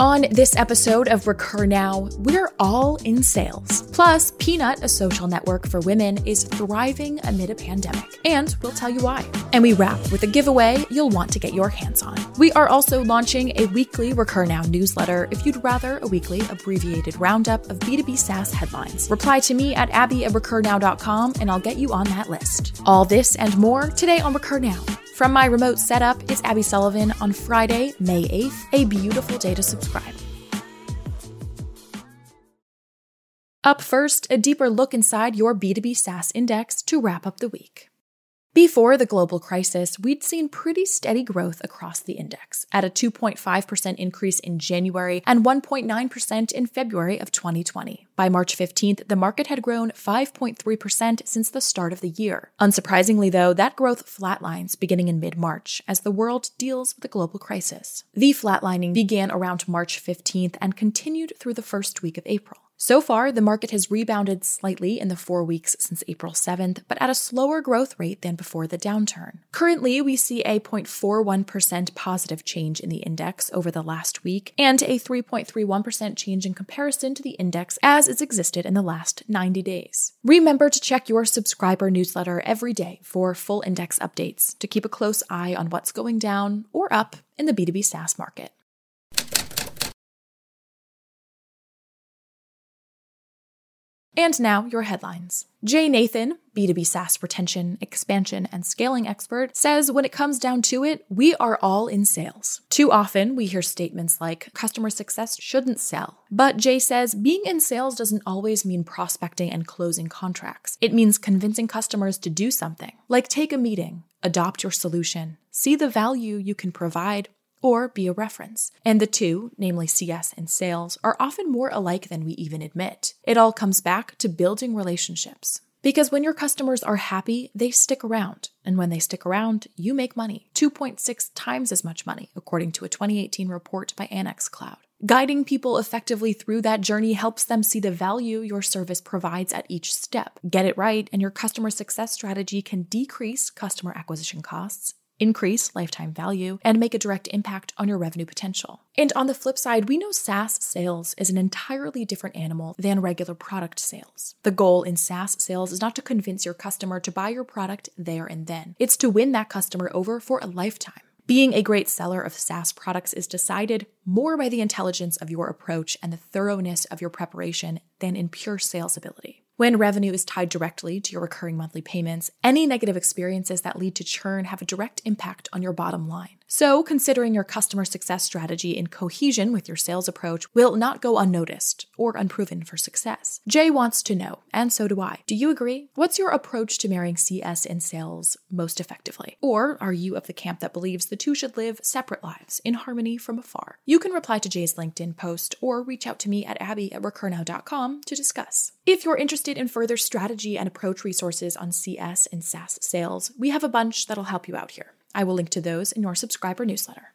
On this episode of Recur Now, we're all in sales. Plus, Peanut, a social network for women, is thriving amid a pandemic. And we'll tell you why. And we wrap with a giveaway you'll want to get your hands on. We are also launching a weekly Recur Now newsletter if you'd rather a weekly abbreviated roundup of B2B SaaS headlines. Reply to me at abby at recurnow.com and I'll get you on that list. All this and more today on Recur Now. From my remote setup is Abby Sullivan on Friday, May 8th, a beautiful day to subscribe. Up first, a deeper look inside your B2B SaaS index to wrap up the week. Before the global crisis, we'd seen pretty steady growth across the index, at a 2.5% increase in January and 1.9% in February of 2020. By March 15th, the market had grown 5.3% since the start of the year. Unsurprisingly, though, that growth flatlines beginning in mid March as the world deals with the global crisis. The flatlining began around March 15th and continued through the first week of April. So far, the market has rebounded slightly in the four weeks since April 7th, but at a slower growth rate than before the downturn. Currently, we see a 0.41% positive change in the index over the last week and a 3.31% change in comparison to the index as it's existed in the last 90 days. Remember to check your subscriber newsletter every day for full index updates to keep a close eye on what's going down or up in the B2B SaaS market. And now, your headlines. Jay Nathan, B2B SaaS retention, expansion, and scaling expert, says when it comes down to it, we are all in sales. Too often, we hear statements like customer success shouldn't sell. But Jay says being in sales doesn't always mean prospecting and closing contracts. It means convincing customers to do something, like take a meeting, adopt your solution, see the value you can provide, or be a reference. And the two, namely CS and sales, are often more alike than we even admit. It all comes back to building relationships. Because when your customers are happy, they stick around. And when they stick around, you make money 2.6 times as much money, according to a 2018 report by Annex Cloud. Guiding people effectively through that journey helps them see the value your service provides at each step. Get it right, and your customer success strategy can decrease customer acquisition costs, increase lifetime value, and make a direct impact on your revenue potential. And on the flip side, we know SaaS sales is an entirely different animal than regular product sales. The goal in SaaS sales is not to convince your customer to buy your product there and then, it's to win that customer over for a lifetime. Being a great seller of SaaS products is decided more by the intelligence of your approach and the thoroughness of your preparation than in pure sales ability. When revenue is tied directly to your recurring monthly payments, any negative experiences that lead to churn have a direct impact on your bottom line. So, considering your customer success strategy in cohesion with your sales approach will not go unnoticed or unproven for success. Jay wants to know, and so do I. Do you agree? What's your approach to marrying CS and sales most effectively? Or are you of the camp that believes the two should live separate lives in harmony from afar? You can reply to Jay's LinkedIn post or reach out to me at abby at recurnow.com to discuss. If you're interested in further strategy and approach resources on CS and SaaS sales, we have a bunch that'll help you out here. I will link to those in your subscriber newsletter.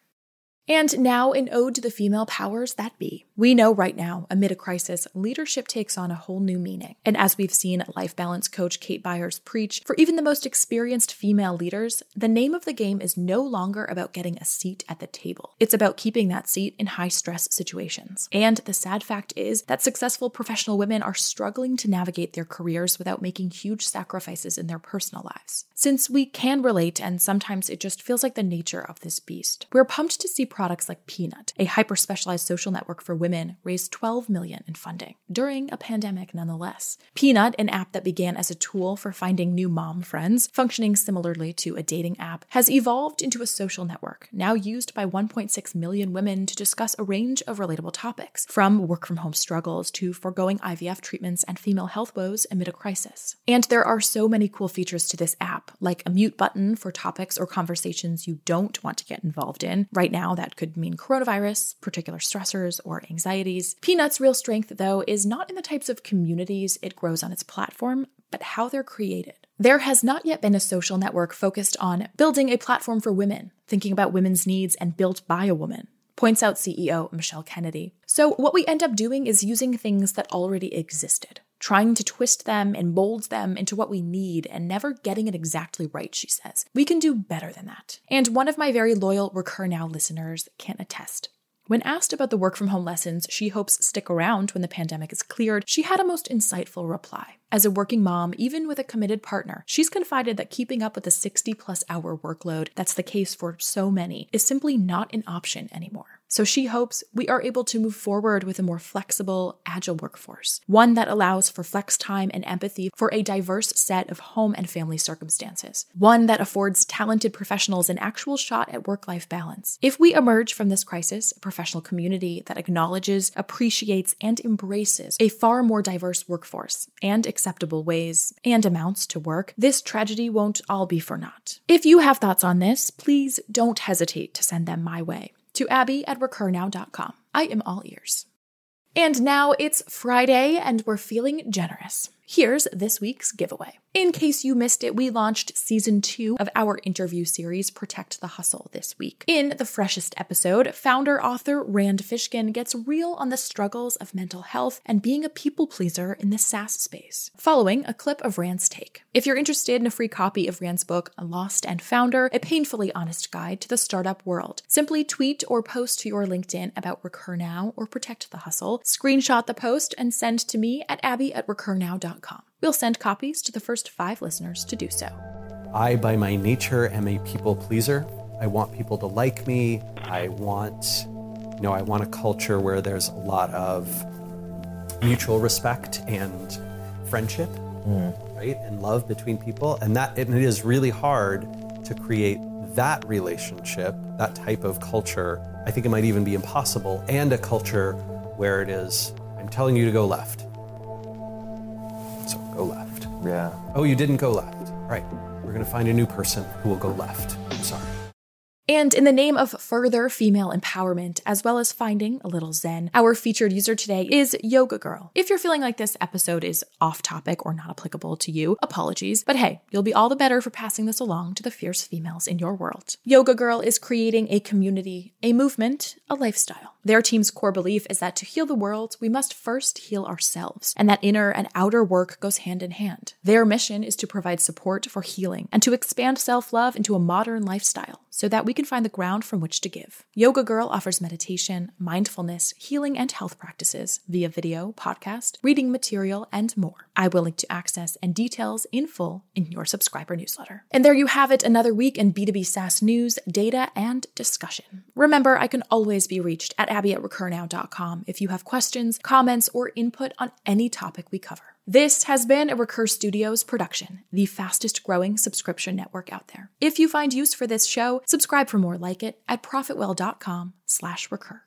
And now, an ode to the female powers that be. We know right now, amid a crisis, leadership takes on a whole new meaning. And as we've seen life balance coach Kate Byers preach, for even the most experienced female leaders, the name of the game is no longer about getting a seat at the table. It's about keeping that seat in high stress situations. And the sad fact is that successful professional women are struggling to navigate their careers without making huge sacrifices in their personal lives. Since we can relate, and sometimes it just feels like the nature of this beast, we're pumped to see products like Peanut, a hyper specialized social network for women, raised 12 million in funding during a pandemic nonetheless. Peanut, an app that began as a tool for finding new mom friends, functioning similarly to a dating app, has evolved into a social network now used by 1.6 million women to discuss a range of relatable topics, from work from home struggles to foregoing IVF treatments and female health woes amid a crisis. And there are so many cool features to this app, like a mute button for topics or conversations you don't want to get involved in. Right now, that could mean coronavirus, particular stressors, or anxieties. Peanut's real strength, though, is not in the types of communities it grows on its platform, but how they're created. There has not yet been a social network focused on building a platform for women, thinking about women's needs and built by a woman points out CEO Michelle Kennedy. So, what we end up doing is using things that already existed, trying to twist them and mold them into what we need and never getting it exactly right, she says. We can do better than that. And one of my very loyal Recur Now listeners can attest. When asked about the work from home lessons she hopes stick around when the pandemic is cleared, she had a most insightful reply. As a working mom, even with a committed partner, she's confided that keeping up with a 60 plus hour workload that's the case for so many is simply not an option anymore. So she hopes we are able to move forward with a more flexible, agile workforce, one that allows for flex time and empathy for a diverse set of home and family circumstances, one that affords talented professionals an actual shot at work life balance. If we emerge from this crisis a professional community that acknowledges, appreciates, and embraces a far more diverse workforce and acceptable ways and amounts to work, this tragedy won't all be for naught. If you have thoughts on this, please don't hesitate to send them my way to abby at recurnow.com. I am all ears. And now it's Friday and we're feeling generous. Here's this week's giveaway. In case you missed it, we launched season two of our interview series, Protect the Hustle, this week. In the freshest episode, founder author Rand Fishkin gets real on the struggles of mental health and being a people pleaser in the SaaS space, following a clip of Rand's take. If you're interested in a free copy of Rand's book, Lost and Founder, a painfully honest guide to the startup world, simply tweet or post to your LinkedIn about Recur Now or Protect the Hustle, screenshot the post, and send to me at abby at recurnow.com. We'll send copies to the first five listeners to do so. I, by my nature, am a people pleaser. I want people to like me. I want, you know, I want a culture where there's a lot of mutual respect and friendship, mm. right, and love between people. And that and it is really hard to create that relationship, that type of culture. I think it might even be impossible, and a culture where it is, I'm telling you to go left so go left. Yeah. Oh, you didn't go left. All right. We're going to find a new person who will go left. I'm sorry. And in the name of further female empowerment, as well as finding a little zen, our featured user today is Yoga Girl. If you're feeling like this episode is off topic or not applicable to you, apologies, but hey, you'll be all the better for passing this along to the fierce females in your world. Yoga Girl is creating a community, a movement, a lifestyle. Their team's core belief is that to heal the world, we must first heal ourselves, and that inner and outer work goes hand in hand. Their mission is to provide support for healing and to expand self love into a modern lifestyle so that we can find the ground from which to give. Yoga Girl offers meditation, mindfulness, healing, and health practices via video, podcast, reading material, and more. I will link to access and details in full in your subscriber newsletter. And there you have it, another week in B2B SaaS news, data, and discussion. Remember, I can always be reached at abby at recurnow.com if you have questions, comments, or input on any topic we cover. This has been a Recur Studios production, the fastest growing subscription network out there. If you find use for this show, subscribe for more like it at profitwell.com slash recur.